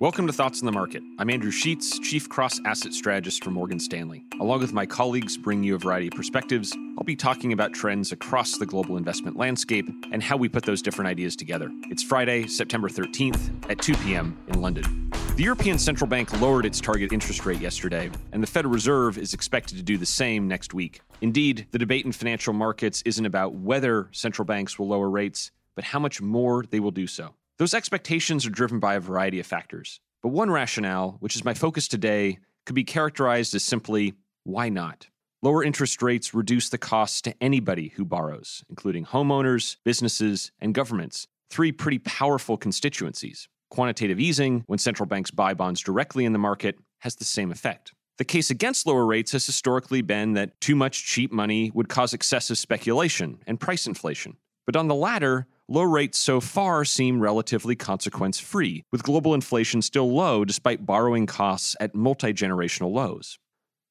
Welcome to Thoughts on the Market. I'm Andrew Sheets, Chief Cross Asset Strategist for Morgan Stanley. Along with my colleagues bringing you a variety of perspectives, I'll be talking about trends across the global investment landscape and how we put those different ideas together. It's Friday, September 13th at 2 p.m. in London. The European Central Bank lowered its target interest rate yesterday, and the Federal Reserve is expected to do the same next week. Indeed, the debate in financial markets isn't about whether central banks will lower rates, but how much more they will do so. Those expectations are driven by a variety of factors. But one rationale, which is my focus today, could be characterized as simply why not? Lower interest rates reduce the costs to anybody who borrows, including homeowners, businesses, and governments, three pretty powerful constituencies. Quantitative easing, when central banks buy bonds directly in the market, has the same effect. The case against lower rates has historically been that too much cheap money would cause excessive speculation and price inflation. But on the latter, low rates so far seem relatively consequence free, with global inflation still low despite borrowing costs at multi generational lows.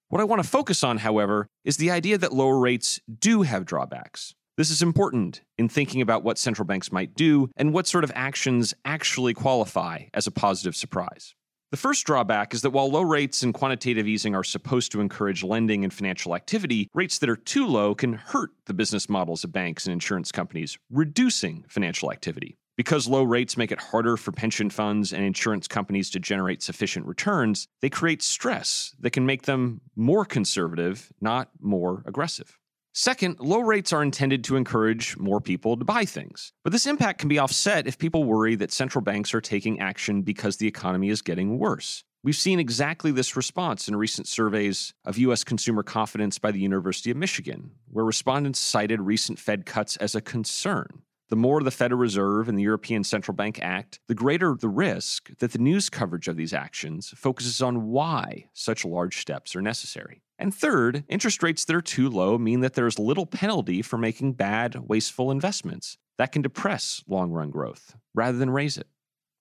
What I want to focus on, however, is the idea that lower rates do have drawbacks. This is important in thinking about what central banks might do and what sort of actions actually qualify as a positive surprise. The first drawback is that while low rates and quantitative easing are supposed to encourage lending and financial activity, rates that are too low can hurt the business models of banks and insurance companies, reducing financial activity. Because low rates make it harder for pension funds and insurance companies to generate sufficient returns, they create stress that can make them more conservative, not more aggressive. Second, low rates are intended to encourage more people to buy things. But this impact can be offset if people worry that central banks are taking action because the economy is getting worse. We've seen exactly this response in recent surveys of U.S. consumer confidence by the University of Michigan, where respondents cited recent Fed cuts as a concern. The more the Federal Reserve and the European Central Bank act, the greater the risk that the news coverage of these actions focuses on why such large steps are necessary. And third, interest rates that are too low mean that there's little penalty for making bad, wasteful investments. That can depress long run growth rather than raise it.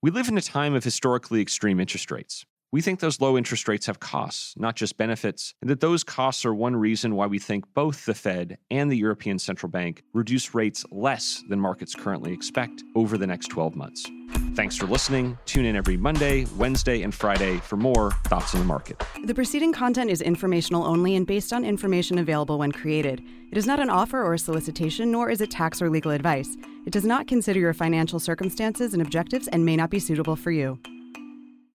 We live in a time of historically extreme interest rates. We think those low interest rates have costs, not just benefits, and that those costs are one reason why we think both the Fed and the European Central Bank reduce rates less than markets currently expect over the next 12 months. Thanks for listening. Tune in every Monday, Wednesday, and Friday for more Thoughts on the Market. The preceding content is informational only and based on information available when created. It is not an offer or a solicitation, nor is it tax or legal advice. It does not consider your financial circumstances and objectives and may not be suitable for you.